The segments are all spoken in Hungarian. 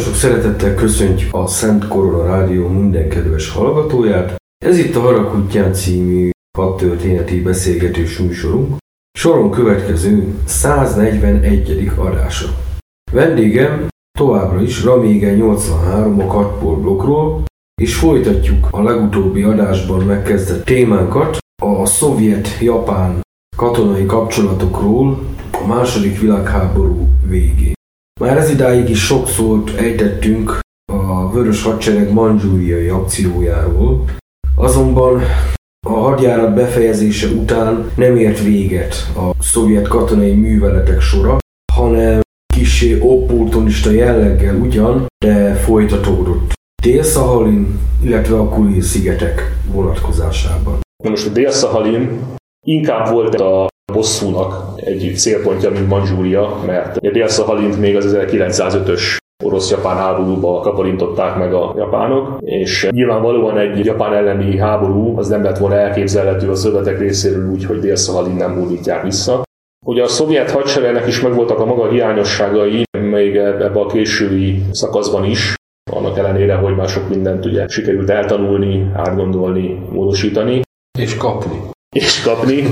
Sok szeretettel köszöntjük a Szent Korona Rádió minden kedves hallgatóját. Ez itt a Harakuttyán című hadtörténeti beszélgetős műsorunk. Soron következő 141. adása. Vendégem továbbra is Ramége 83 a Katpol blokkról, és folytatjuk a legutóbbi adásban megkezdett témánkat a szovjet-japán katonai kapcsolatokról a második világháború végén. Már ez idáig is sok szót ejtettünk a Vörös Hadsereg manzsúriai akciójáról, azonban a hadjárat befejezése után nem ért véget a szovjet katonai műveletek sora, hanem kisé opportunista jelleggel ugyan, de folytatódott Dél-Szahalin, illetve a Kuril szigetek vonatkozásában. Na most a Dél-Szahalin inkább volt a bosszúnak egy célpontja, mint Manzsúria, mert a Dél-Szahalint még az 1905-ös orosz-japán háborúba kaparintották meg a japánok, és nyilvánvalóan egy japán elleni háború az nem lett volna elképzelhető a szövetek részéről úgy, hogy Dél-Szahalin nem hódítják vissza. Ugye a szovjet hadseregnek is megvoltak a maga hiányosságai, még ebbe a késői szakaszban is, annak ellenére, hogy már sok mindent ugye sikerült eltanulni, átgondolni, módosítani. És kapni. És kapni.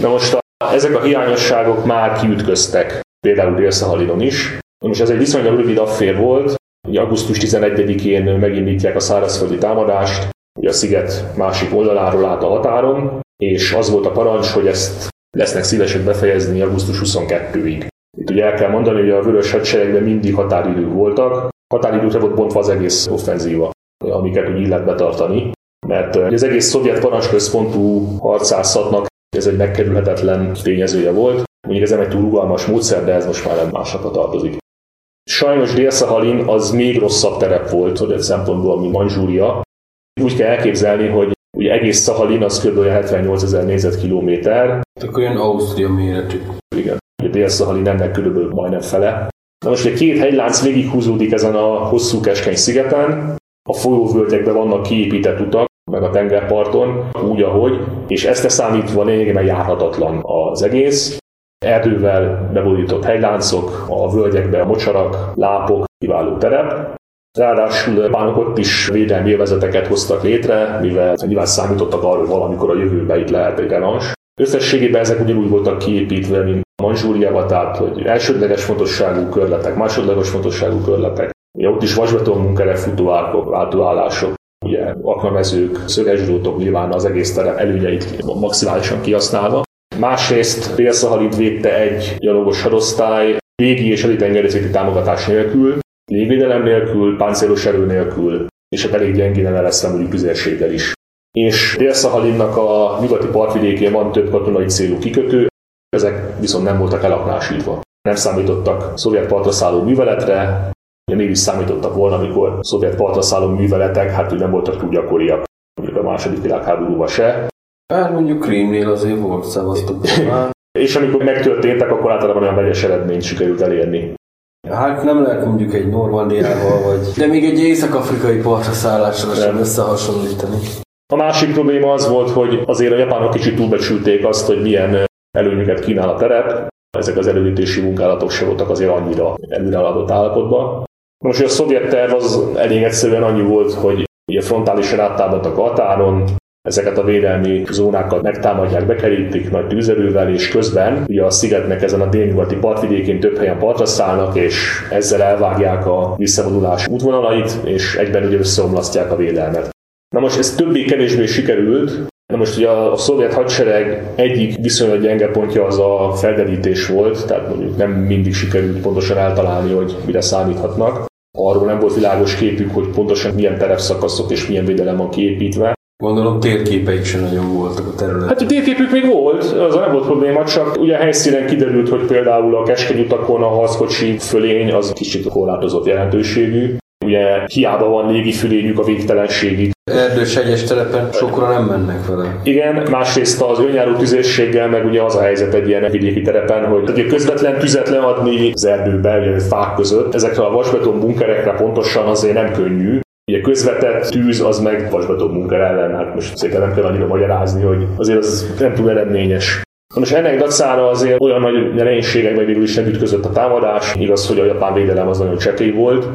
Na most a, ezek a hiányosságok már kiütköztek, például dél is. Most ez egy viszonylag rövid affér volt, Ugye augusztus 11-én megindítják a szárazföldi támadást, ugye a sziget másik oldaláról át a határon, és az volt a parancs, hogy ezt lesznek szívesek befejezni augusztus 22-ig. Itt ugye el kell mondani, hogy a Vörös Hadseregben mindig határidők voltak, határidőkre volt bontva az egész offenzíva, amiket úgy illet betartani, mert az egész szovjet parancsközpontú harcászatnak ez egy megkerülhetetlen tényezője volt. Mondjuk ez nem egy túl rugalmas módszer, de ez most már nem másokra tartozik. Sajnos Dél-Szahalin az még rosszabb terep volt, hogy egy szempontból, mint Manzsúria. Úgy kell elképzelni, hogy ugye egész Szahalin az kb. 78 ezer négyzetkilométer. Akkor ilyen Ausztria méretű. Igen. Ugye Dél-Szahalin ennek kb. majdnem fele. Na most egy két hegylánc végighúzódik ezen a hosszú keskeny szigeten, a folyóvölgyekben vannak kiépített utak, meg a tengerparton, úgy, ahogy, és ezt számítva lényegében járhatatlan az egész. Erdővel beborított hegyláncok, a völgyekbe a mocsarak, lápok, kiváló terep. Ráadásul bánok ott is védelmi élvezeteket hoztak létre, mivel nyilván számítottak arra, hogy valamikor a jövőben itt lehet egy renans. Összességében ezek ugyanúgy voltak kiépítve, mint Manzsúriában, tehát hogy elsődleges fontosságú körletek, másodlagos fontosságú körletek. Ugye ott is vasbeton munkerek, futóárkok, váltóállások, ugye aknamezők, szögesdrótok nyilván az egész terep előnyeit maximálisan kihasználva. Másrészt Dél-Szahalid védte egy gyalogos hadosztály, légi és elitengerészeti támogatás nélkül, légvédelem nélkül, páncélos erő nélkül, és egy elég gyengén eleszve mondjuk tüzérséggel is. És Dél-Szahalinnak a nyugati partvidékén van több katonai célú kikötő, ezek viszont nem voltak elaknásítva. Nem számítottak szovjet partra szálló műveletre, mégis számítottak volna, amikor szovjet partra szálló műveletek, hát nem voltak túl gyakoriak, mondjuk a második világháborúban se. Hát mondjuk Krímnél azért volt szavaztuk. És amikor megtörténtek, akkor általában olyan vegyes eredményt sikerült elérni. Hát nem lehet mondjuk egy Normandiával, vagy... De még egy észak-afrikai partra szállással sem összehasonlítani. A másik probléma az volt, hogy azért a japánok kicsit túlbecsülték azt, hogy milyen előnyöket kínál a terep. Ezek az előítési munkálatok se voltak azért annyira előrehaladott állapotban. Most a szovjet terv az elég egyszerűen annyi volt, hogy ugye frontálisan áttámadtak a határon, ezeket a védelmi zónákat megtámadják, bekerítik nagy tűzerővel, és közben ugye a szigetnek ezen a délnyugati partvidékén több helyen partra szállnak, és ezzel elvágják a visszavonulás útvonalait, és egyben ugye összeomlasztják a védelmet. Na most ez többé-kevésbé sikerült, Na most ugye a, a szovjet hadsereg egyik viszonylag gyenge pontja az a felderítés volt, tehát mondjuk nem mindig sikerült pontosan eltalálni, hogy mire számíthatnak. Arról nem volt világos képük, hogy pontosan milyen terepszakaszok és milyen védelem van kiépítve. Gondolom térképeik sem nagyon voltak a területen. Hát a térképük még volt, az nem volt probléma, csak ugye a helyszínen kiderült, hogy például a keskeny utakon a harckocsi fölény az kicsit korlátozott jelentőségű. Ugye hiába van légifülényük a végtelenségig. Erdős egyes telepen sokra nem mennek vele. Igen, másrészt az önjáró tüzérséggel, meg ugye az a helyzet egy ilyen vidéki terepen, hogy ugye közvetlen tüzet leadni az erdőbe, ugye fák között, ezekre a vasbeton bunkerekre pontosan azért nem könnyű, Ugye közvetett tűz az meg vasbeton munker ellen, hát most szépen nem kell annyira magyarázni, hogy azért az nem túl eredményes. Most ennek dacára azért olyan nagy nehézségekben végül is nem ütközött a támadás, igaz, hogy a japán védelem az nagyon csekély volt,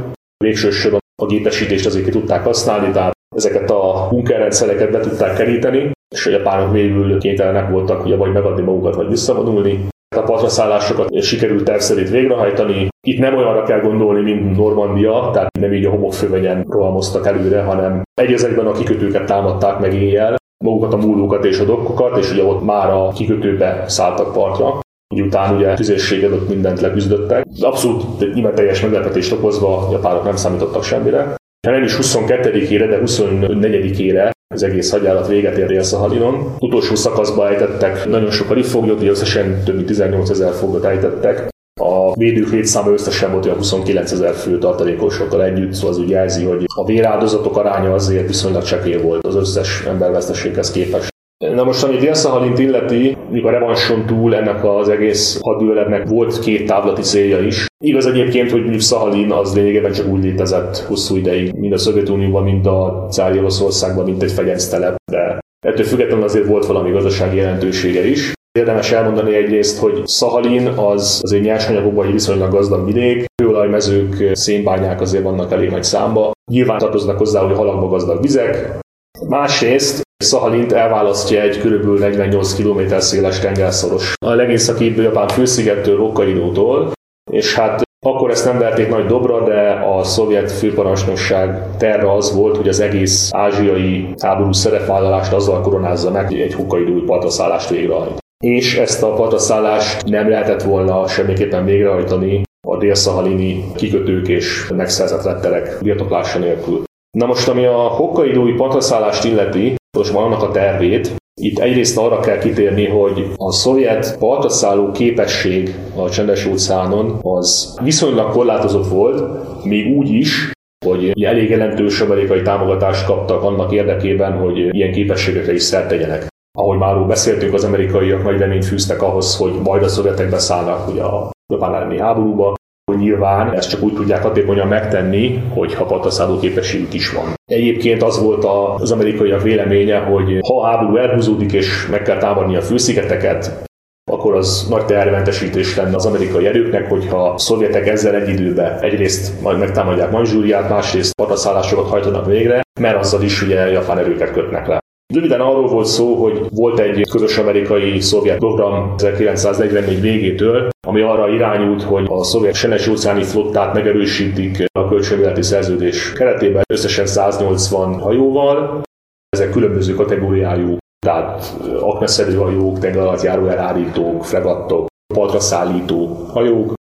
végső soron a gépesítést azért ki tudták használni, tehát ezeket a bunkerrendszereket be tudták keríteni, és a japánok végül kénytelenek voltak ugye vagy megadni magukat, vagy visszavonulni. A partraszállásokat sikerült terv szerint végrehajtani. Itt nem olyanra kell gondolni, mint Normandia, tehát nem így a homokfővegyen rohamoztak előre, hanem egy ezekben a kikötőket támadták meg éjjel, magukat a múlókat és a dokkokat, és ugye ott már a kikötőbe szálltak partra. Miután ugye tüzérséggel ott mindent leküzdöttek. Abszolút nyilván teljes meglepetést okozva a japánok nem számítottak semmire. Ha nem is 22-ére, de 24-ére az egész hadjárat véget ér Dél-Szahalinon. Utolsó szakaszba ejtettek nagyon sok foglyot, összesen több mint 18 ezer foglyot ejtettek. A védők létszáma összesen volt olyan 29 ezer fő tartalékosokkal együtt, szóval az úgy jelzi, hogy a véráldozatok aránya azért viszonylag csekély volt az összes emberveszteséghez képest. Na most, ami Dél-Szahalint illeti, mikor a revanson túl ennek az egész hadműveletnek volt két távlati célja is. Igaz egyébként, hogy mondjuk Szahalin az lényegében csak úgy létezett hosszú ideig, mind a Szovjetunióban, mind a Cári Oroszországban, mint egy fegyenctelep, de ettől függetlenül azért volt valami gazdasági jelentősége is. Érdemes elmondani egyrészt, hogy Szahalin az az egy nyersanyagokban egy viszonylag gazdag vidék, kőolajmezők, szénbányák azért vannak elég nagy számba. Nyilván tartoznak hozzá, hogy halakba gazdag vizek. Másrészt Szahalint elválasztja egy kb. 48 km széles tengerszoros. A legészakibb Japán főszigettől Hokkaido-tól, és hát Akkor ezt nem verték nagy dobra, de a szovjet főparancsnokság terve az volt, hogy az egész ázsiai háború szerepvállalást azzal koronázza meg, hogy egy Hokkaido partaszállást végrehajt. És ezt a partaszállást nem lehetett volna semmiképpen végrehajtani a délszahalini kikötők és megszerzett letterek birtoklása nélkül. Na most, ami a Hokkaidói partaszállást illeti, most annak a tervét, itt egyrészt arra kell kitérni, hogy a szovjet partraszálló képesség a csendes óceánon az viszonylag korlátozott volt, még úgy is, hogy elég jelentős amerikai támogatást kaptak annak érdekében, hogy ilyen képességekre is szert tegyenek. Ahogy már beszéltünk, az amerikaiak nagy reményt fűztek ahhoz, hogy majd a szovjetek beszállnak ugye a japán elleni háborúba, nyilván ezt csak úgy tudják hatékonyan megtenni, hogyha pataszálló képességük is van. Egyébként az volt az amerikaiak véleménye, hogy ha háború elhúzódik és meg kell támadni a főszigeteket, akkor az nagy tehermentesítés lenne az amerikai erőknek, hogyha a szovjetek ezzel egy időben egyrészt majd megtámadják Manzsúriát, másrészt pataszállásokat hajtanak végre, mert azzal is ugye japán erőket kötnek le. Röviden arról volt szó, hogy volt egy közös amerikai-szovjet program 1944 végétől, ami arra irányult, hogy a szovjet senes óceáni flottát megerősítik a kölcsönvéleti szerződés keretében összesen 180 hajóval. Ezek különböző kategóriájú, tehát aknaszerű hajók, tenger alatt járó elárítók, fregattok, partra szállító hajók.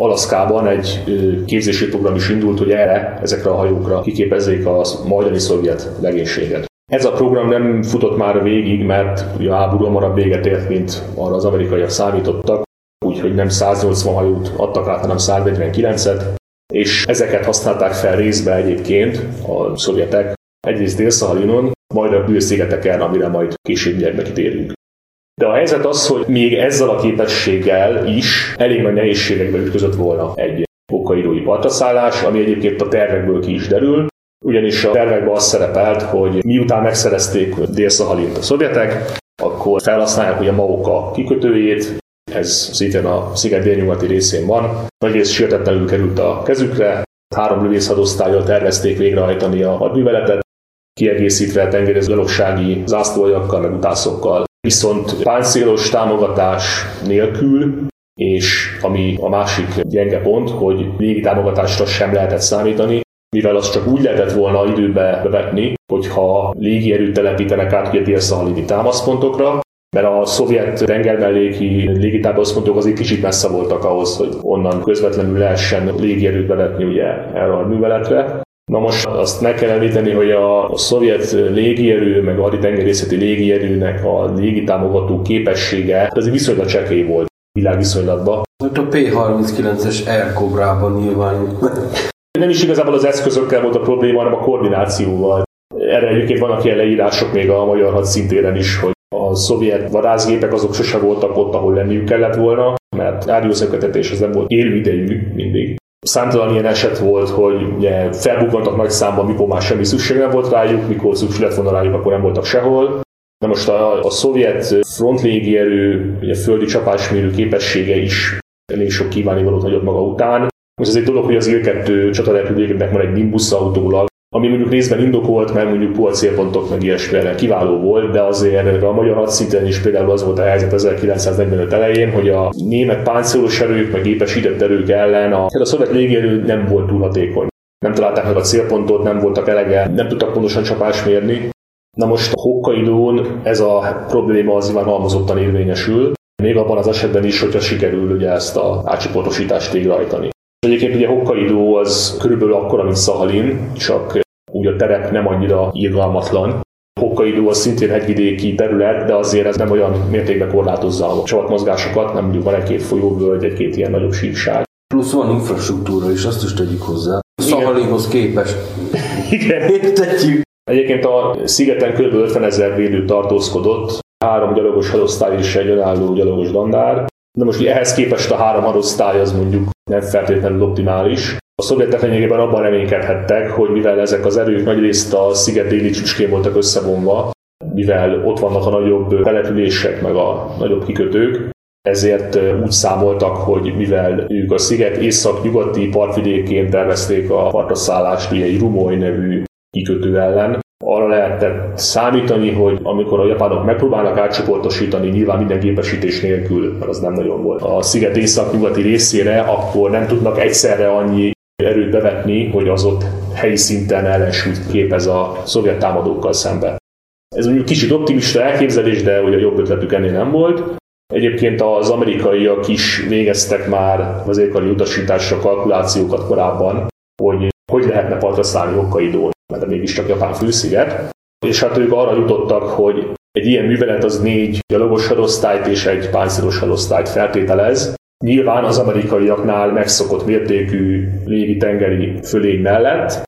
Alaszkában egy képzési program is indult, hogy erre, ezekre a hajókra kiképezzék a majdani szovjet legénységet. Ez a program nem futott már végig, mert a háború hamarabb véget ért, mint arra az amerikaiak számítottak, úgyhogy nem 180 hajót adtak át, hanem 149-et, és ezeket használták fel részbe egyébként a szovjetek, egyrészt dél majd a bűszigeteken, amire majd később kitérünk. De a helyzet az, hogy még ezzel a képességgel is elég nagy nehézségekbe ütközött volna egy okkaidói partaszállás, ami egyébként a tervekből ki is derül, ugyanis a tervekben az szerepelt, hogy miután megszerezték Dél-Szahalint a szovjetek, akkor felhasználják ugye Maoka kikötőjét, ez szintén a sziget délnyugati részén van. Nagyrészt sértetlenül került a kezükre, három lövészhadosztályjal tervezték végrehajtani a hadműveletet, kiegészítve a tengerészgyalogsági zászlójakkal, meg utászokkal. Viszont páncélos támogatás nélkül, és ami a másik gyenge pont, hogy légi támogatásra sem lehetett számítani, mivel azt csak úgy lehetett volna időbe bevetni, hogyha légierőt telepítenek át ugye délszahalini támaszpontokra, mert a szovjet tengermelléki légitámaszpontok azért kicsit messze voltak ahhoz, hogy onnan közvetlenül lehessen légierőt bevetni ugye erre a műveletre. Na most azt meg kell említeni, hogy a, a szovjet légierő, meg a haditengerészeti légierőnek a légitámogató képessége az viszonylag csekély volt világviszonylatban. Hát a P-39-es Air Cobra-ban nyilván nem is igazából az eszközökkel volt a probléma, hanem a koordinációval. Erre egyébként vannak ilyen leírások még a magyar hadszintéren is, hogy a szovjet vadászgépek azok sose voltak ott, ahol lenniük kellett volna, mert áriószökötetés az nem volt élő idejű mindig. Számtalan ilyen eset volt, hogy ugye felbukkantak nagy számban, mikor már semmi szükség nem volt rájuk, mikor szükség lett volna rájuk, akkor nem voltak sehol. Na most a, a szovjet frontlégierő, ugye földi csapásmérő képessége is elég sok kívánivalót hagyott maga után. Most ez egy dolog, hogy az IL-2 csatarepülőknek van egy Nimbus autólag, ami mondjuk részben indokolt, mert mondjuk puha célpontok meg ilyesmire kiváló volt, de azért a magyar hadszinten is például az volt a helyzet 1945 elején, hogy a német páncélos erők, meg gépesített erők ellen a, a szovjet légierő nem volt túl hatékony. Nem találták meg a célpontot, nem voltak elege, nem tudtak pontosan csapás mérni. Na most a Hokkaidón ez a probléma az nyilván halmozottan érvényesül, még abban az esetben is, hogyha sikerül ugye ezt a átcsoportosítást végrehajtani. Egyébként ugye Hokkaido az körülbelül akkora, mint Szahalin, csak úgy a terep nem annyira irgalmatlan. Hokkaido az szintén hegyvidéki terület, de azért ez nem olyan mértékben korlátozza a csapatmozgásokat, nem mondjuk van egy-két folyóvölgy, egy-két ilyen nagyobb síkság. Plusz van infrastruktúra is, azt is tegyük hozzá. Szahalinhoz képest. Igen. Értetjük. Egyébként a szigeten kb. 50 ezer védő tartózkodott, három gyalogos hadosztály és egy önálló gyalogos dandár. De most ehhez képest a három hadosztály az mondjuk nem feltétlenül optimális. A szovjetek lényegében abban reménykedhettek, hogy mivel ezek az erők nagyrészt a sziget déli csücskén voltak összevonva, mivel ott vannak a nagyobb települések, meg a nagyobb kikötők, ezért úgy számoltak, hogy mivel ők a sziget észak-nyugati partvidékén tervezték a partraszállást ugye egy Rumoly nevű kikötő ellen, arra lehetett számítani, hogy amikor a japánok megpróbálnak átcsoportosítani, nyilván minden gépesítés nélkül, mert az nem nagyon volt, a sziget észak-nyugati részére, akkor nem tudnak egyszerre annyi erőt bevetni, hogy az ott helyi szinten ellensúlyt képez a szovjet támadókkal szemben. Ez mondjuk kicsit optimista elképzelés, de ugye jobb ötletük ennél nem volt. Egyébként az amerikaiak is végeztek már éghajlati utasításra kalkulációkat korábban, hogy hogy lehetne partra szállni Hokkaidón, mert mégiscsak Japán fősziget. És hát ők arra jutottak, hogy egy ilyen művelet az négy gyalogos hadosztályt és egy páncélos hadosztályt feltételez. Nyilván az amerikaiaknál megszokott mértékű légi-tengeri fölény mellett,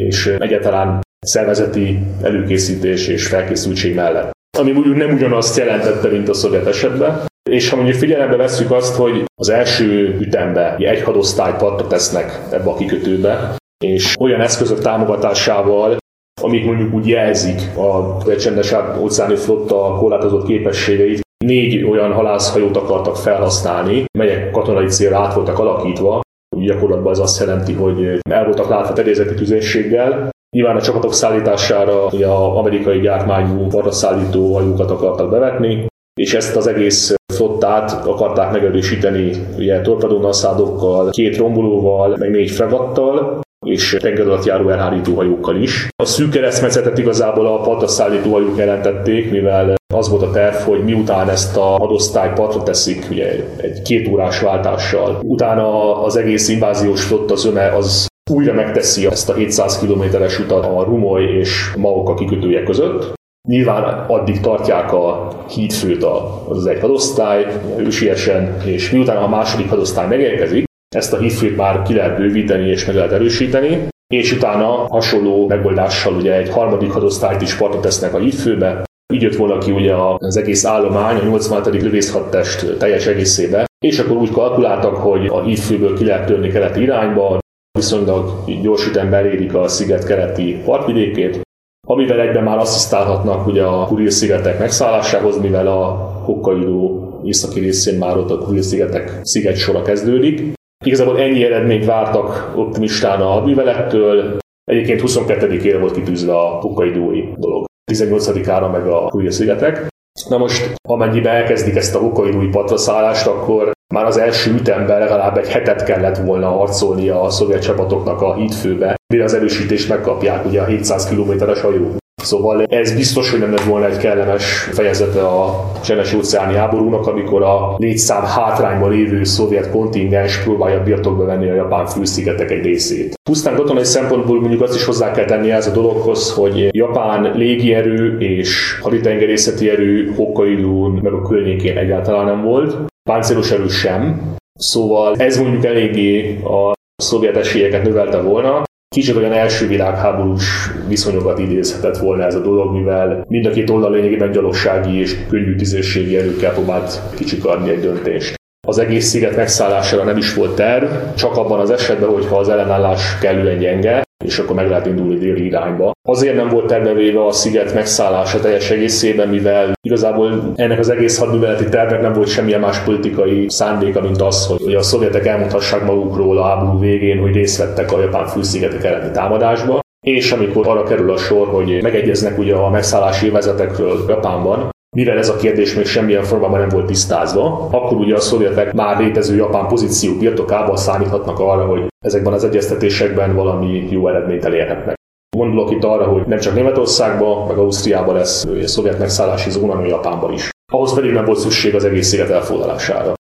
és egyáltalán szervezeti előkészítés és felkészültség mellett. Ami mondjuk nem ugyanazt jelentette, mint a szovjet esetben. És ha mondjuk figyelembe vesszük azt, hogy az első ütembe egy hadosztály partra tesznek ebbe a kikötőbe, és olyan eszközök támogatásával, amik mondjuk úgy jelzik a csendes óceáni flotta korlátozott képességeit, négy olyan halászhajót akartak felhasználni, melyek katonai célra át voltak alakítva. Gyakorlatban ez azt jelenti, hogy el voltak látva terjezeti tüzérséggel, Nyilván a csapatok szállítására ugye a amerikai gyártmányú szállító hajókat akartak bevetni, és ezt az egész flottát akarták megerősíteni ugye torpedónasszádokkal, két rombolóval, meg négy fregattal, és tenger alatt járó elhárító hajókkal is. A szűk keresztmetszetet igazából a partra szállító hajók jelentették, mivel az volt a terv, hogy miután ezt a hadosztály partra teszik, ugye egy két órás váltással, utána az egész inváziós flotta zöme az újra megteszi ezt a 700 kilométeres utat a Rumoly és Maoka kikötője között. Nyilván addig tartják a hídfőt az egy hadosztály ősiesen, és miután a második hadosztály megérkezik, ezt a hídfőt már ki lehet bővíteni és meg lehet erősíteni, és utána hasonló megoldással ugye egy harmadik hadosztályt is partra tesznek a hídfőbe, így jött volna ki ugye az egész állomány, a 87. lövészhadtest teljes egészébe, és akkor úgy kalkuláltak, hogy a hídfőből ki lehet törni keleti irányba, viszonylag gyors ütemben a sziget keleti partvidékét, amivel egyben már asszisztálhatnak ugye a Kuril-szigetek megszállásához, mivel a Hokkaido északi részén már ott a Kuril-szigetek sziget sora kezdődik. Igazából ennyi eredményt vártak optimistán a hadművelettől, Egyébként 22-ére volt kitűzve a Hokkaidói dolog. 18-ára meg a Kuril-szigetek. Na most, amennyiben elkezdik ezt a Hokkaidói patraszállást, akkor már az első ütemben legalább egy hetet kellett volna harcolni a szovjet csapatoknak a hídfőbe, mire az erősítést megkapják ugye a 700 kilométeres hajó. Szóval ez biztos, hogy nem lett volna egy kellemes fejezete a csendes óceáni háborúnak, amikor a létszám hátrányban lévő szovjet kontingens próbálja birtokba venni a japán fülszigetek egy részét. Pusztán katonai szempontból mondjuk azt is hozzá kell tenni ez a dologhoz, hogy japán légierő és haditengerészeti erő Hokkaidón meg a környékén egyáltalán nem volt páncélos erő sem, szóval ez mondjuk eléggé a szovjet esélyeket növelte volna. Kicsit olyan első világháborús viszonyokat idézhetett volna ez a dolog, mivel mind a két oldal lényegében gyalogsági és könnyű tüzérségi erőkkel próbált kicsikarni egy döntést. Az egész sziget megszállására nem is volt terv, csak abban az esetben, hogyha az ellenállás kellően gyenge, és akkor meg lehet indulni déli irányba. Azért nem volt tervevéve a sziget megszállása teljes egészében, mivel igazából ennek az egész hadműveleti tervnek nem volt semmilyen más politikai szándéka, mint az, hogy a szovjetek elmondhassák magukról a háború végén, hogy részt vettek a japán fülszigetek elleni támadásba. És amikor arra kerül a sor, hogy megegyeznek ugye a megszállási vezetekről Japánban, mivel ez a kérdés még semmilyen formában nem volt tisztázva, akkor ugye a szovjetek már létező japán pozíció birtokában számíthatnak arra, hogy ezekben az egyeztetésekben valami jó eredményt elérhetnek. Gondolok itt arra, hogy nem csak Németországban, meg Ausztriában lesz a szovjet megszállási zóna, hanem Japánban is. Ahhoz pedig nem volt szükség az egész sziget elfoglalására.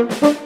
mama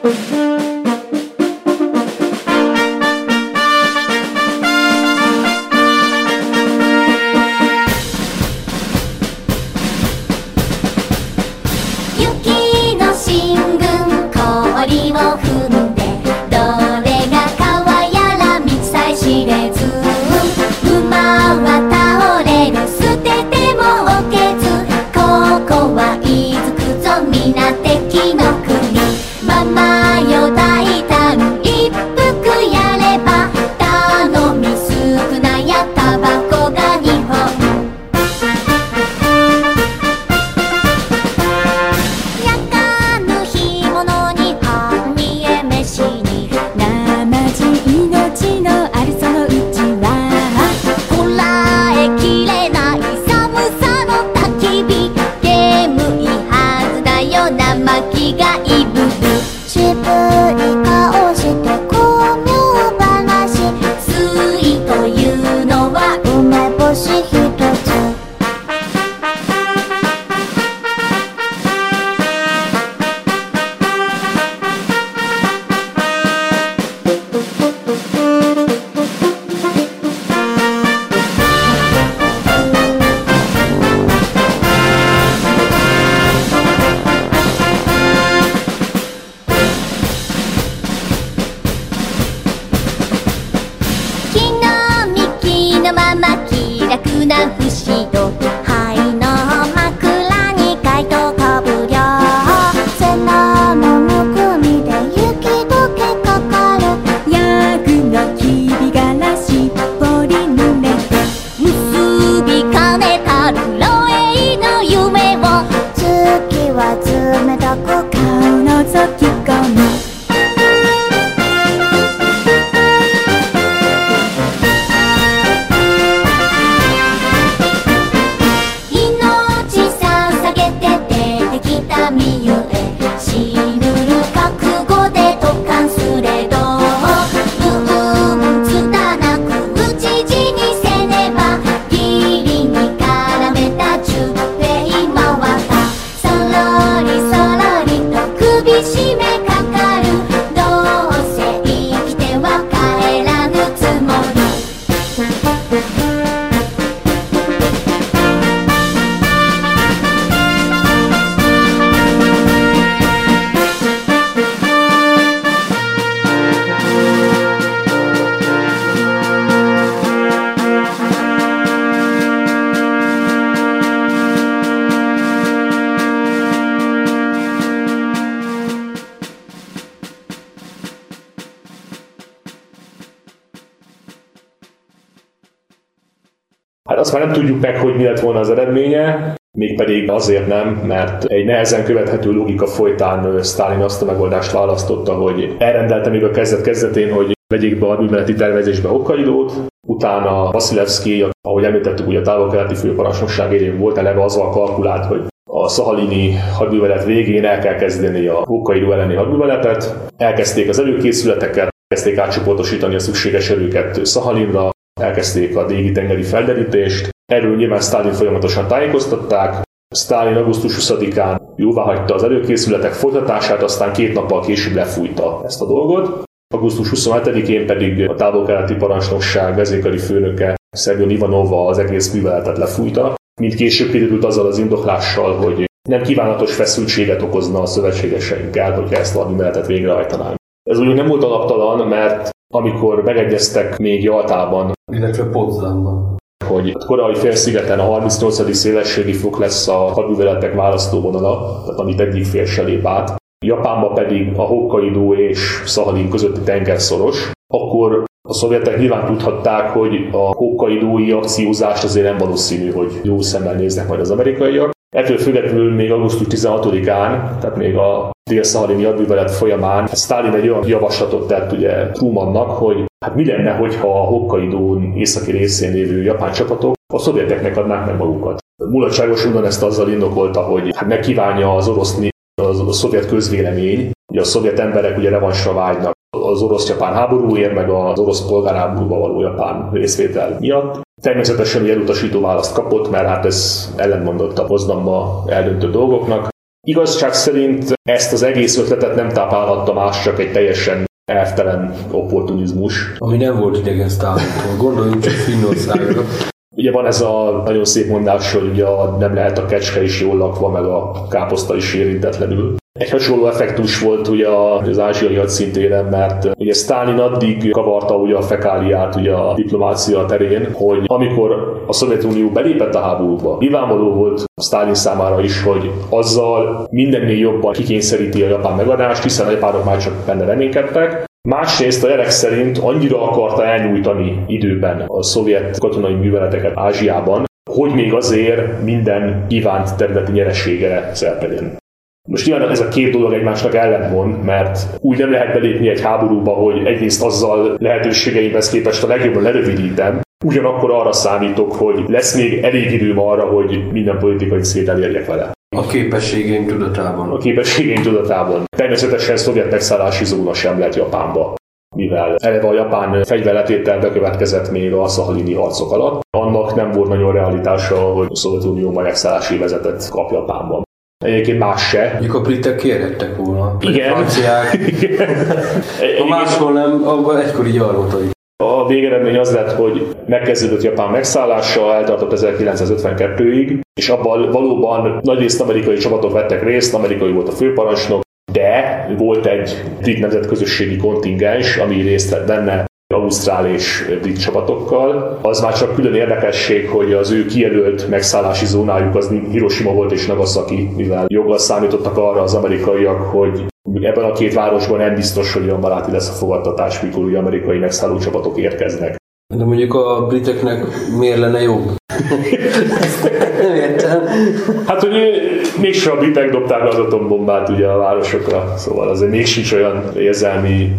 már nem tudjuk meg, hogy mi lett volna az eredménye, mégpedig azért nem, mert egy nehezen követhető logika folytán Stalin azt a megoldást választotta, hogy elrendelte még a kezdet-kezdetén, hogy vegyék be a műveleti tervezésbe Hokkaidót, utána Vasilevski, ahogy említettük, ugye a távol-keleti főparancsnokság élén volt eleve azzal kalkulált, hogy a szahalini hadművelet végén el kell kezdeni a Hokkaido elleni hadműveletet, elkezdték az előkészületeket, elkezdték átcsoportosítani a szükséges erőket Szahalinra, elkezdték a déli tengeri felderítést. Erről nyilván Stalin folyamatosan tájékoztatták. Stalin augusztus 20-án jóváhagyta az előkészületek folytatását, aztán két nappal később lefújta ezt a dolgot. Augusztus 27-én pedig a távol-keleti parancsnokság vezékari főnöke Szerbion Ivanova az egész műveletet lefújta. Mint később kiderült azzal az indoklással, hogy nem kívánatos feszültséget okozna a szövetségeseinkkel, hogyha ezt a műveletet végrehajtanánk. Ez úgy nem volt alaptalan, mert amikor megegyeztek még Jaltában, illetve Potsdamban, hogy a korai félszigeten a 38. szélességi fok lesz a hadműveletek választóvonala, tehát amit egyik fél se lép át, Japánban pedig a Hokkaido és Szahalin közötti tengerszoros, akkor a szovjetek nyilván tudhatták, hogy a hokkaidói akciózást azért nem valószínű, hogy jó szemmel néznek majd az amerikaiak. Ettől függetlenül még augusztus 16-án, tehát még a dél-szahalini hadművelet folyamán Stalin egy olyan javaslatot tett ugye Trumannak, hogy hát mi lenne, hogyha a Hokkaidón északi részén lévő japán csapatok a szovjeteknek adnák meg magukat. Mulatságos úton ezt azzal indokolta, hogy hát megkívánja az orosz a szovjet közvélemény, ugye a szovjet emberek ugye revansra vágynak az orosz-japán háborúért, meg az orosz polgárháborúba való japán részvétel miatt. Természetesen ugye elutasító választ kapott, mert hát ez ellentmondott a Poznamba eldöntő dolgoknak. Igazság szerint ezt az egész ötletet nem táplálhatta más, csak egy teljesen elvtelen opportunizmus. Ami nem volt idegen Sztálintól. Gondoljunk csak Finnországra. Ugye van ez a nagyon szép mondás, hogy ugye nem lehet a kecske is jól lakva, meg a káposzta is érintetlenül. Egy hasonló effektus volt ugye az ázsiai hadszintéren, mert ugye Stalin addig kavarta ugye a fekáliát ugye a diplomácia terén, hogy amikor a Szovjetunió belépett a háborúba, nyilvánvaló volt Stalin számára is, hogy azzal mindennél jobban kikényszeríti a japán megadást, hiszen a japánok már csak benne reménykedtek, Másrészt a jelek szerint annyira akarta elnyújtani időben a szovjet katonai műveleteket Ázsiában, hogy még azért minden kívánt területi nyereségre szerpedjen. Most nyilván ez a két dolog egymásnak ellentmond, mert úgy nem lehet belépni egy háborúba, hogy egyrészt azzal lehetőségeimhez képest a legjobban lerövidítem, ugyanakkor arra számítok, hogy lesz még elég időm arra, hogy minden politikai célt elérjek vele. A képességeim tudatában. A képességeim tudatában. Természetesen szovjet megszállási zóna sem lett Japánba mivel eleve a japán fegyverletétel bekövetkezett még a szahalini harcok alatt. Annak nem volt nagyon realitása, hogy a Szovjetunió megszállási vezetet kap Japánban. Egyébként más se. Mondjuk a britek kérhettek volna. Igen. A franciák. Ha máshol nem, abban egykor így arról a végeredmény az lett, hogy megkezdődött Japán megszállása, eltartott 1952-ig, és abban valóban nagyrészt amerikai csapatok vettek részt, amerikai volt a főparancsnok, de volt egy brit nemzetközösségi kontingens, ami részt vett benne, ausztrál és brit csapatokkal. Az már csak külön érdekesség, hogy az ő kijelölt megszállási zónájuk az Hiroshima volt és Nagasaki, mivel joggal számítottak arra az amerikaiak, hogy ebben a két városban nem biztos, hogy olyan baráti lesz a fogadtatás, mikor ugye amerikai megszálló csapatok érkeznek. De mondjuk a briteknek miért lenne jobb? nem értem. Hát, hogy mégsem a britek dobták az atombombát ugye a városokra, szóval azért még sincs olyan érzelmi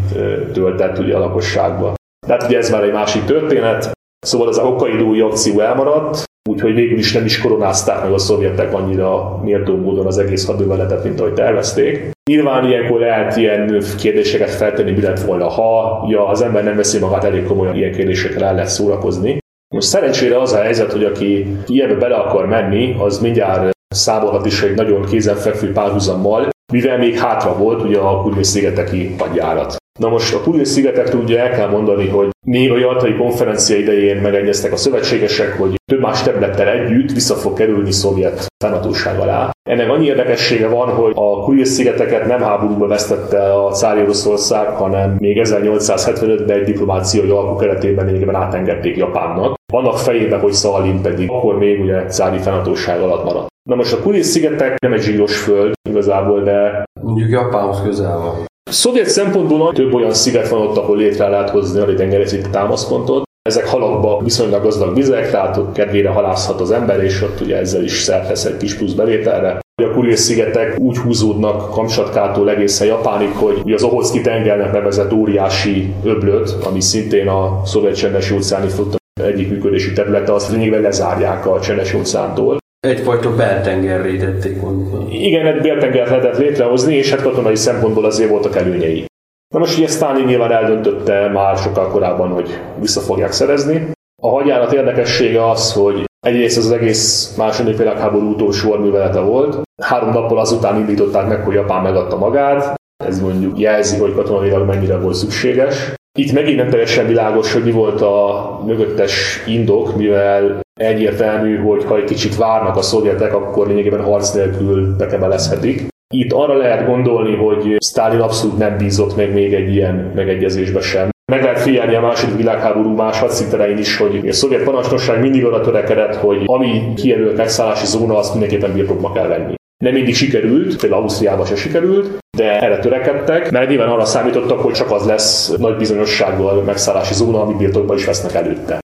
töltet ugye a lakosságban. De hát ugye ez már egy másik történet. Szóval ez a hokkaidói akció elmaradt, úgyhogy végül is nem is koronázták meg a szovjetek annyira méltó módon az egész hadműveletet, mint ahogy tervezték. Nyilván ilyenkor lehet ilyen kérdéseket feltenni, mi lett volna, ha ja, az ember nem veszi magát elég komolyan, ilyen kérdésekkel el lehet szórakozni. Most szerencsére az a helyzet, hogy aki ilyenbe bele akar menni, az mindjárt számolhat is egy nagyon kézenfekvő párhuzammal, mivel még hátra volt ugye a Kuril-szigeteki hadjárat. Na most a Kuril szigetekről ugye el kell mondani, hogy még a Jaltai konferencia idején megegyeztek a szövetségesek, hogy több más területtel együtt vissza fog kerülni szovjet fennhatóság alá. Ennek annyi érdekessége van, hogy a Kuril-szigeteket nem háborúba vesztette a cári Oroszország, hanem még 1875-ben egy diplomáciai alkú keretében lényegében átengedték Japánnak. Annak fejében, hogy Szalin pedig akkor még ugye cári fennhatóság alatt maradt. Na most a Kuril-szigetek nem egy zsíros föld igazából, de Mondjuk Japánhoz közel van. Szovjet szempontból több olyan sziget van ott, ahol létre lehet hozni a tengerészeti támaszpontot. Ezek halakba viszonylag gazdag vizek, tehát ott kedvére halászhat az ember, és ott ugye ezzel is szertesz egy kis plusz bevételre. A Kuriles-szigetek úgy húzódnak Kamcsatkától egészen Japánig, hogy az Ohotszki tengernek nevezett óriási öblöt, ami szintén a szovjet csendes óceáni flotta egyik működési területe, azt lényegében lezárják a csendes óceántól. Egyfajta beltengerré tették volna. Igen, egy beltenger lehetett létrehozni, és hát katonai szempontból azért voltak előnyei. Na most ugye Stalin nyilván eldöntötte már sokkal korábban, hogy vissza fogják szerezni. A hadjárat érdekessége az, hogy egyrészt az egész második világháború utolsó művelete volt. Három nappal azután indították meg, hogy Japán megadta magát. Ez mondjuk jelzi, hogy katonailag mennyire volt szükséges. Itt megint nem teljesen világos, hogy mi volt a mögöttes indok, mivel egyértelmű, hogy ha egy kicsit várnak a szovjetek, akkor lényegében harc nélkül bekebelezhetik. Itt arra lehet gondolni, hogy Stalin abszolút nem bízott meg még egy ilyen megegyezésbe sem. Meg lehet figyelni a második világháború más hadszínterein is, hogy a szovjet parancsnokság mindig arra törekedett, hogy ami kijelölt megszállási zóna, azt mindenképpen birtokba kell venni. Nem mindig sikerült, például Ausztriában se sikerült, de erre törekedtek, mert nyilván arra számítottak, hogy csak az lesz nagy bizonyossággal megszállási zóna, amit birtokba is vesznek előtte.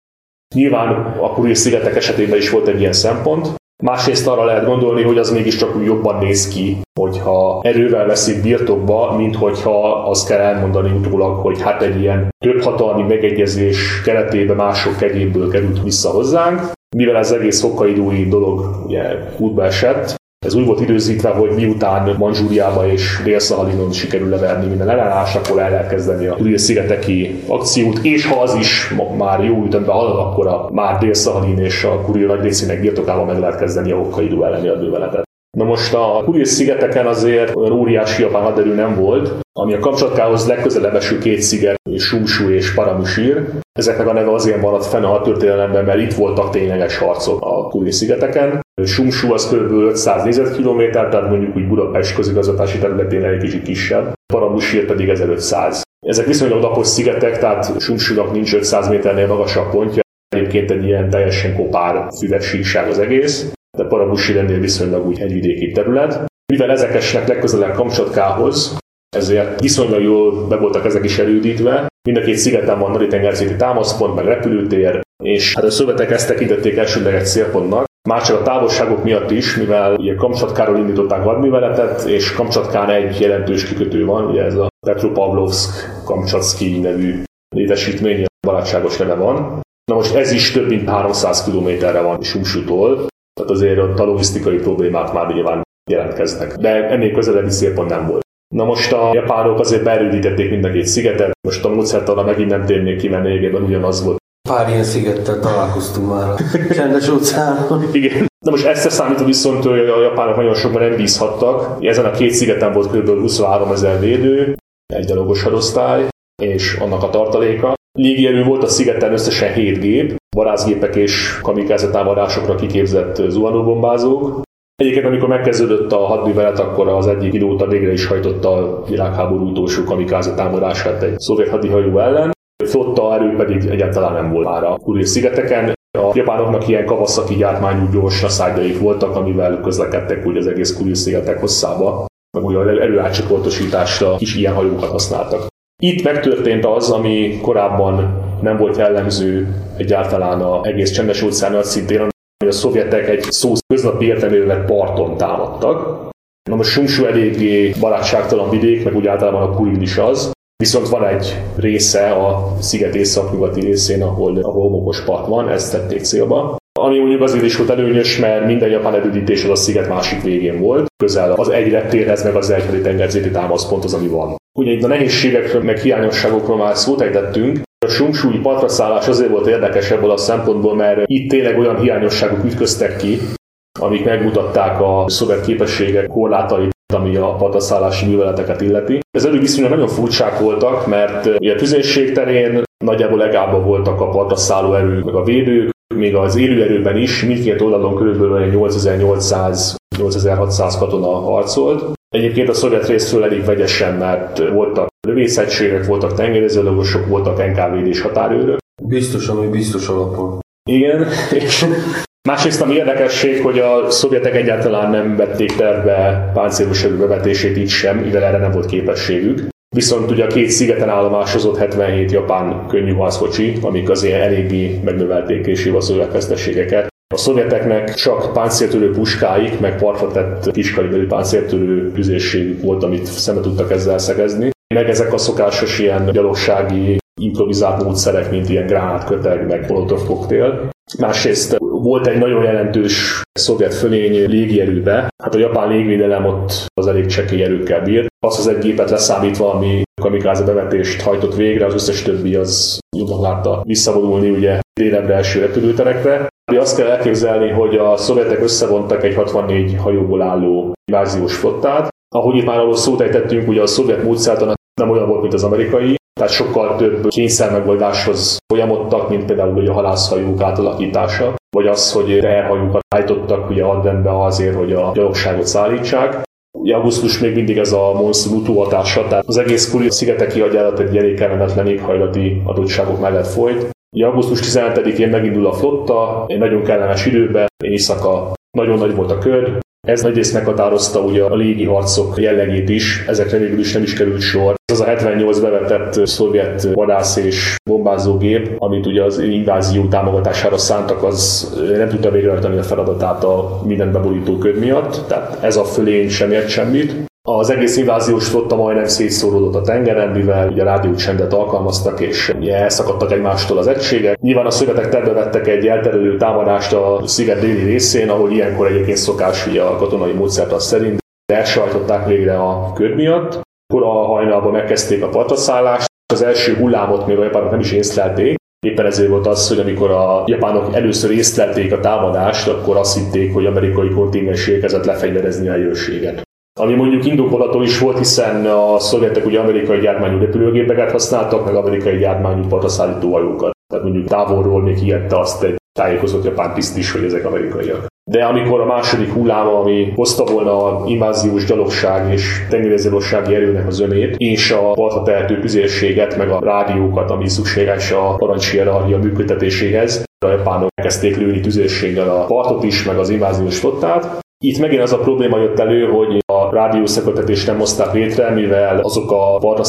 Nyilván a Kuril szigetek esetében is volt egy ilyen szempont, Másrészt arra lehet gondolni, hogy az mégiscsak úgy jobban néz ki, hogyha erővel veszik birtokba, mint hogyha azt kell elmondani utólag, hogy hát egy ilyen több hatalmi megegyezés keretében mások egyébből került vissza hozzánk. Mivel ez egész hokkaidói dolog ugye útba esett, ez úgy volt időzítve, hogy miután Manzsúriába és Dél-Szahalinon sikerül leverni minden ellenállás, akkor el lehet kezdeni a Kuril-szigeteki akciót, és ha az is már jó ütemben halad, akkor a már Dél-Szahalin és a Kuril nagy részének birtokában meg lehet kezdeni a Hokkaido elleni adőveletet. Na most a Kuril szigeteken azért olyan óriási japán haderő nem volt, ami a Kamcsatkához legközelebb eső két sziget, Sumshu és Paramusír. Ezeknek a neve azért maradt fenn a történelemben, mert itt voltak tényleges harcok a Kuril szigeteken. Sumshu az kb. 500 négyzetkilométer, tehát mondjuk úgy Budapest közigazgatási területén egy kicsit kisebb, Paramusír pedig 1500. Ezek viszonylag napos szigetek, tehát Sumsunak nincs 500 méternél magasabb pontja, Egyébként egy ilyen teljesen kopár füves az egész de Parabusi lennél viszonylag úgy hegyvidéki terület. Mivel ezek esnek legközelebb Kamcsatkához, ezért viszonylag jól be voltak ezek is erődítve. Mind a két szigeten van nagy tengerzéti támaszpont, meg repülőtér, és hát a szövetek ezt tekintették elsődleges célpontnak. Már csak a távolságok miatt is, mivel ugye Kamcsatkáról indították hadműveletet, és Kamcsatkán egy jelentős kikötő van, ugye ez a Petropavlovsk Kamcsatski nevű létesítmény, barátságos neve van. Na most ez is több mint 300 kilométerre van Sumsutól, tehát azért ott a logisztikai problémák már nyilván jelentkeznek. De ennél közelebbi szélpont nem volt. Na most a japánok azért beerődítették mind a két szigetet, most a módszertanra megint nem térnék ki, mert lényegében ugyanaz volt. Pár ilyen szigettel találkoztunk már a csendes óceánon. Igen. Na most ezt számítva viszont hogy a japánok nagyon sokban nem bízhattak. Ezen a két szigeten volt kb. 23 ezer védő, egy gyalogos hadosztály, és annak a tartaléka. Légierő volt a szigeten összesen 7 gép, varászgépek és kamikáze támadásokra kiképzett zuhanóbombázók. Egyébként, amikor megkezdődött a hadművelet, akkor az egyik pilóta végre is hajtotta a világháború utolsó kamikáze támadását egy szovjet hadihajó ellen. Flotta erő pedig egyáltalán nem volt már a Kuril szigeteken. A japánoknak ilyen kavaszaki gyártmányú gyors szájdaik voltak, amivel közlekedtek úgy az egész Kuril szigetek hosszába, meg úgy erőátcsoportosításra is ilyen hajókat használtak. Itt megtörtént az, ami korábban nem volt jellemző egyáltalán a egész csendes óceán szintén, hogy a szovjetek egy szó köznapi értelmével parton támadtak. Na most Sumsu eléggé barátságtalan vidék, meg úgy általában a Kuril is az, Viszont van egy része a sziget északnyugati részén, ahol, ahol homokos part van, ezt tették célba. Ami mondjuk azért is volt előnyös, mert minden japán erődítés az a sziget másik végén volt, közel az egy reptérhez, meg az egy tengerzéti támaszponthoz, ami van. Ugye itt a nehézségekről, meg hiányosságokról már szót ejtettünk, a sumsúlyi patraszállás azért volt érdekes ebből a szempontból, mert itt tényleg olyan hiányosságok ütköztek ki, amik megmutatták a szovjet képességek korlátait, ami a patraszállási műveleteket illeti. Ez viszonylag nagyon furcsák voltak, mert ugye a tüzérség terén nagyjából legába voltak a patraszálló erők, meg a védők, még az élőerőben is mindkét oldalon körülbelül 8800-8600 katona harcolt. Egyébként a szovjet részről elég vegyesen, mert voltak lövészegységek, voltak tengerezőlagosok, voltak nkvd és határőrök. Biztos, ami biztos alapon. Igen, és Másrészt ami érdekesség, hogy a szovjetek egyáltalán nem vették terve páncélos erő bevetését itt sem, mivel erre nem volt képességük. Viszont ugye a két szigeten állomásozott 77 japán könnyű harckocsi, amik azért eléggé megnövelték később a szovjet veszteségeket. A szovjeteknek csak páncéltörő puskáik, meg partra tett kiskaliberű páncéltörő tüzérségük volt, amit szembe tudtak ezzel szegezni. Meg ezek a szokásos ilyen gyalogsági improvizált módszerek, mint ilyen gránátköteg, meg molotov koktél. Másrészt volt egy nagyon jelentős szovjet fölény légierőbe, hát a japán légvédelem ott az elég csekély erőkkel bír. Azt az egy gépet leszámítva, ami kamikáze bevetést hajtott végre, az összes többi az jobban látta visszavonulni ugye délebre első repülőterekre. Azt kell elképzelni, hogy a szovjetek összevontak egy 64 hajóból álló inváziós flottát. Ahogy itt már arról szót ejtettünk, ugye a szovjet módszertan nem olyan volt, mint az amerikai, tehát sokkal több kényszermegoldáshoz folyamodtak, mint például a halászhajók átalakítása, vagy az, hogy teherhajókat állítottak ugye adventbe azért, hogy a gyalogságot szállítsák. Ugye augusztus még mindig ez a monszun utóhatása, tehát az egész Kuril szigeteki agyárat egy elég kellemetlen éghajlati adottságok mellett folyt. Ugye augusztus 17-én megindul a flotta, egy nagyon kellemes időben, éjszaka nagyon nagy volt a kör, ez nagyrészt meghatározta ugye a légi harcok jellegét is, ezekre végül is nem is került sor. Ez a 78 bevetett szovjet vadász és bombázógép, amit ugye az invázió támogatására szántak, az nem tudta végrehajtani a feladatát a minden beborító köd miatt, tehát ez a fölény sem ért semmit. Az egész inváziós flotta majdnem szétszóródott a tengeren, mivel ugye rádiócsendet alkalmaztak, és ugye elszakadtak egymástól az egységek. Nyilván a szövetek terve vettek egy elterülő támadást a sziget déli részén, ahol ilyenkor egyébként szokás ugye a katonai módszert az szerint, de elsajtották végre a köd miatt. Kora hajnalban megkezdték a partaszállást, az első hullámot még a japánok nem is észlelték, Éppen ezért volt az, hogy amikor a japánok először észlelték a támadást, akkor azt hitték, hogy amerikai kontingens érkezett lefegyverezni a jőséget ami mondjuk indokolató is volt, hiszen a szovjetek ugye amerikai gyártmányú repülőgépeket használtak, meg amerikai gyártmányú partaszállító hajókat. Tehát mondjuk távolról még hihette azt egy tájékozott japán tiszt is, hogy ezek amerikaiak. De amikor a második hullám, ami hozta volna a inváziós gyalogság és tengerezőlossági erőnek az ömét, és a partra tehető tüzérséget, meg a rádiókat, ami szükséges a parancshierarchia működtetéséhez, a japánok kezdték lőni tüzérséggel a partot is, meg az inváziós flottát, itt megint az a probléma jött elő, hogy a rádiószekötetést nem hozták létre, mivel azok a parra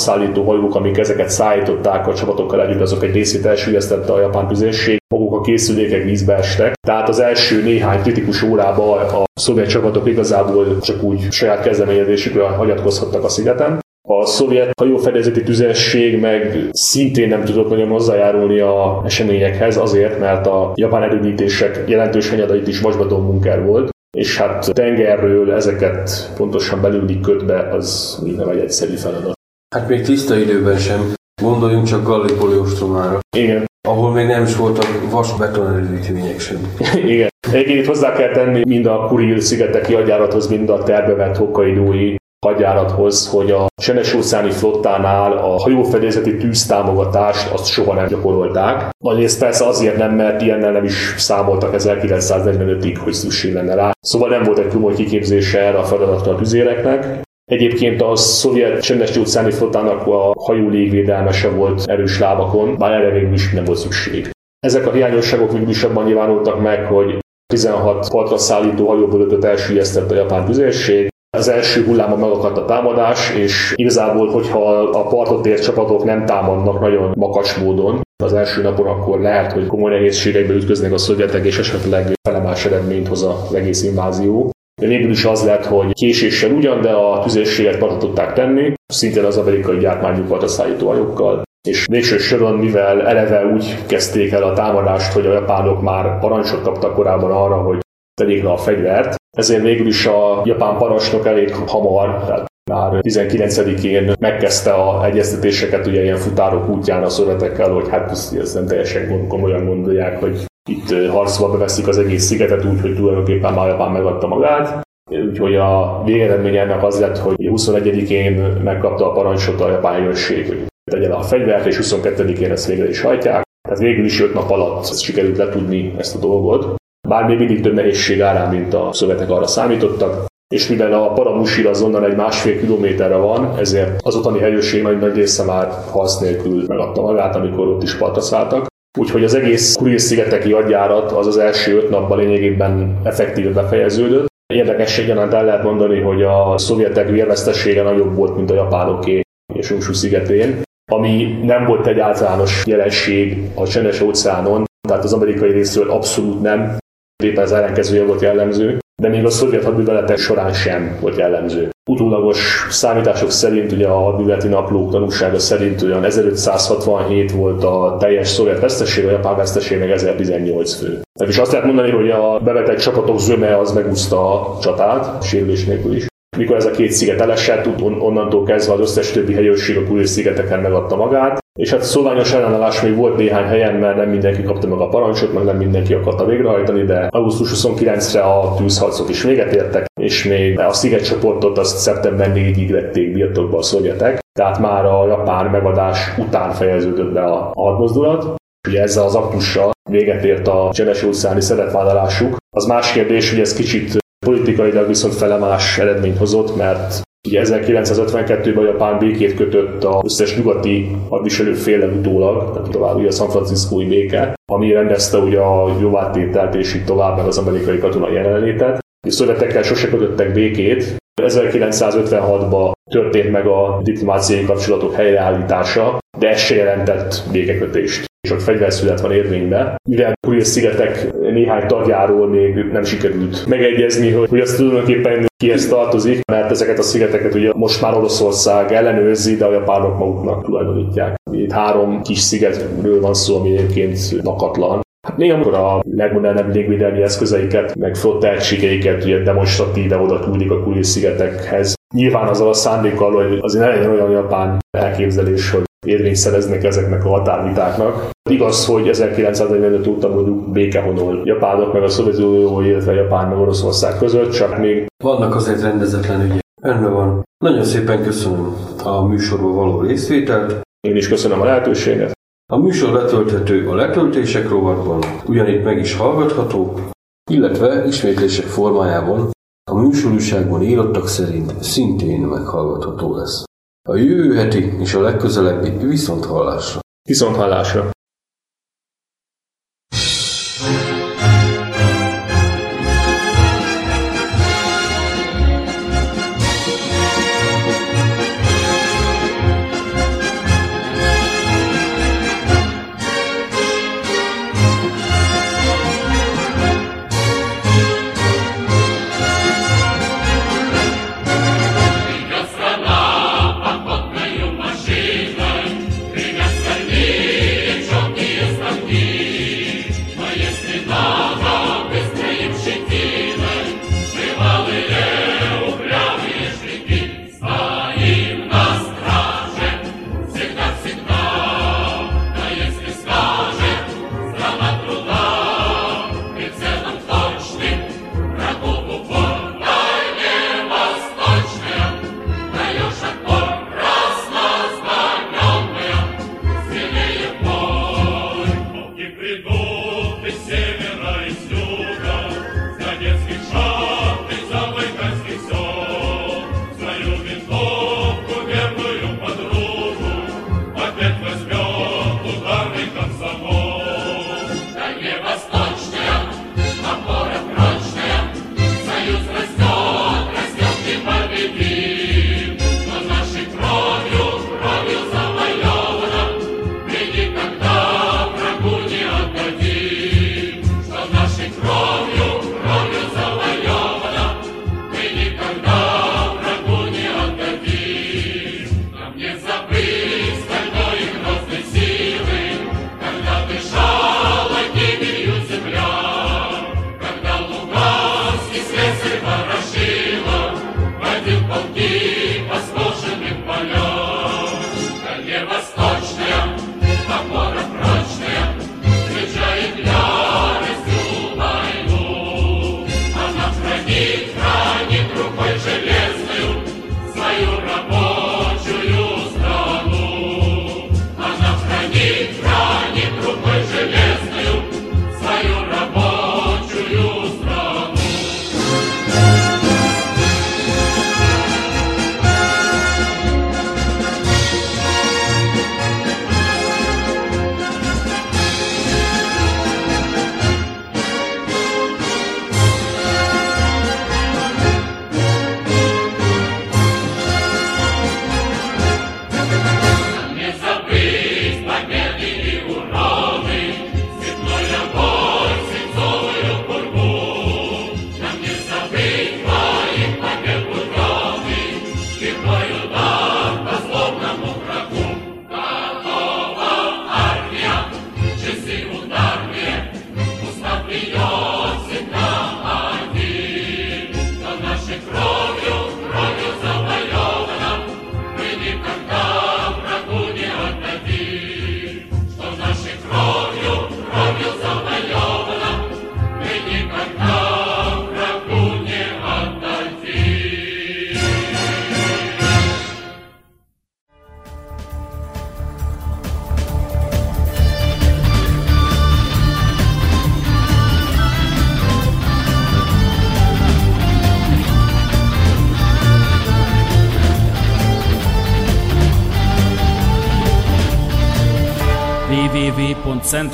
hajók, amik ezeket szállították a csapatokkal együtt, azok egy részét elsüllyesztette a japán tüzérség, maguk a készülékek vízbe estek. Tehát az első néhány kritikus órában a szovjet csapatok igazából csak úgy saját kezdeményezésükre hagyatkozhattak a szigeten. A szovjet hajófedezeti tüzesség meg szintén nem tudott nagyon hozzájárulni a eseményekhez azért, mert a japán erődítések jelentős hanyadait is vasbaton munker volt, és hát tengerről ezeket pontosan belüli ködbe, az még nem egy egyszerű feladat. Hát még tiszta időben sem. Gondoljunk csak Gallipoli ostromára. Igen. Ahol még nem is voltak vas-beton erődítmények sem. Igen. Egyébként hozzá kell tenni mind a Kuril szigeteki agyárathoz, mind a tervevett hokkaidói hadjárathoz, hogy a csendes óceáni flottánál a hajófedélzeti tűztámogatást azt soha nem gyakorolták. Nagyrészt persze azért nem, mert ilyennel nem is számoltak 1945-ig, hogy szükség lenne rá. Szóval nem volt egy komoly kiképzése erre a feladatra a tüzéreknek. Egyébként a szovjet csendes óceáni flottának a hajó légvédelme se volt erős lábakon, bár erre végül is nem volt szükség. Ezek a hiányosságok végül is abban nyilvánultak meg, hogy 16 partra szállító hajóból elsüllyesztett a japán tüzérség, az első hullámban megakadt a támadás, és igazából, hogyha a partot ért csapatok nem támadnak nagyon makacs módon, az első napon akkor lehet, hogy komoly nehézségekbe ütköznek a szovjetek, és esetleg felemás eredményt hoz az egész invázió. De végül is az lett, hogy késéssel ugyan, de a tüzérséget partra tudták tenni, szintén az amerikai gyártmányuk volt a szállítóhajókkal. És végső soron, mivel eleve úgy kezdték el a támadást, hogy a japánok már parancsot kaptak korábban arra, hogy tegyék le a fegyvert, ezért végül is a japán parancsnok elég hamar, tehát már 19-én megkezdte a egyeztetéseket ugye ilyen futárok útján a szövetekkel, hogy hát ezt nem teljesen komolyan gondolják, hogy itt harcba beveszik az egész szigetet úgy, hogy tulajdonképpen már Japán megadta magát. Úgyhogy a végeredmény ennek az lett, hogy 21-én megkapta a parancsot a japán jönnség, hogy tegye le a fegyvert, és 22-én ezt végre is hajtják. Tehát végül is 5 nap alatt sikerült letudni ezt a dolgot. Bár még mindig több nehézség árán, mint a szövetek arra számítottak, és mivel a Paramushir azonnal egy másfél kilométerre van, ezért az ottani helyőrség nagy, nagy része már harc nélkül megadta magát, amikor ott is partra szálltak. Úgyhogy az egész Kuril-szigeteki adjárat az az első öt napban lényegében effektíve befejeződött. Érdekesség gyanánt el lehet mondani, hogy a szovjetek vérvesztessége nagyobb volt, mint a japánoké. és Unsu szigetén, ami nem volt egy általános jelenség a csendes óceánon, tehát az amerikai részről abszolút nem, éppen az ellenkezője volt jellemző, de még a szovjet hadműveletek során sem volt jellemző. Utólagos számítások szerint, ugye a hadműveleti naplók tanúsága szerint olyan 1567 volt a teljes szovjet veszteség, a japán veszteség meg 1018 fő. Tehát is azt lehet mondani, hogy a bevetett csapatok zöme az megúszta a csatát, sérülés nélkül is. Mikor ez a két sziget elesett, onnantól kezdve az összes többi helyőrség a Kuriles szigeteken megadta magát, és hát szolványos ellenállás még volt néhány helyen, mert nem mindenki kapta meg a parancsot, meg nem mindenki akarta végrehajtani, de augusztus 29-re a tűzharcok is véget értek, és még a szigetcsoportot azt szeptember 4-ig vették birtokba a szovjetek, tehát már a japán megadás után fejeződött be a hadmozdulat. Ugye ezzel az aktussal véget ért a csenes óceáni szeretvállalásuk. Az más kérdés, hogy ez kicsit politikailag viszont felemás eredményt hozott, mert Ugye 1952-ben a Japán békét kötött az összes nyugati hadviselő féle utólag, tehát tovább ugye a San Franciscói béke, ami rendezte ugye a jóvátételt és így tovább meg az amerikai katonai jelenlétet. A szövetekkel sose kötöttek békét. 1956-ban történt meg a diplomáciai kapcsolatok helyreállítása, de ez se jelentett békekötést és ott fegyverszület van érvényben. Mivel Kuriles szigetek néhány tagjáról még nem sikerült megegyezni, hogy, hogy azt tulajdonképpen kihez tartozik, mert ezeket a szigeteket ugye most már Oroszország ellenőrzi, de a japánok maguknak tulajdonítják. Itt három kis szigetről van szó, ami egyébként lakatlan. Hát néha, amikor a legmodernebb légvédelmi eszközeiket, meg flotta egységeiket ugye demonstratíve oda küldik a Kuriles szigetekhez, Nyilván azzal a szándékkal, hogy azért ne legyen olyan japán elképzelés, hogy érvényt szereznek ezeknek a határvitáknak. Igaz, hogy 1945 óta mondjuk békehonol Japánok meg a Szovjetunió, illetve Japán meg Oroszország között, csak még... Vannak azért rendezetlen ügyek. Önben van. Nagyon szépen köszönöm a műsorban való részvételt. Én is köszönöm a lehetőséget. A műsor letölthető a letöltések rovatban, ugyanitt meg is hallgatható, illetve ismétlések formájában a műsorúságban írottak szerint szintén meghallgatható lesz. A jövő heti és a legközelebbi viszont hallásra.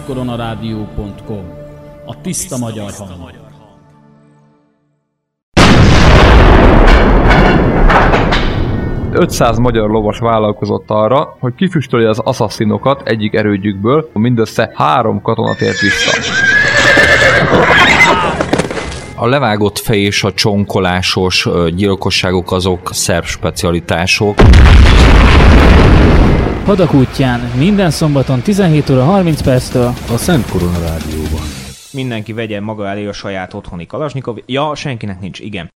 Www.szentkoronarádió.com A tiszta magyar hang. 500 magyar lovas vállalkozott arra, hogy kifüstölje az assasszinokat egyik erődjükből, mindössze három katona tért vissza. A levágott fej és a csonkolásos gyilkosságok azok szerb specialitások. Hadak útján minden szombaton 17 óra 30 perctől a Szent Korona Rádióban. Mindenki vegye maga elé a saját otthoni Kalasnyikov. Ja, senkinek nincs, igen.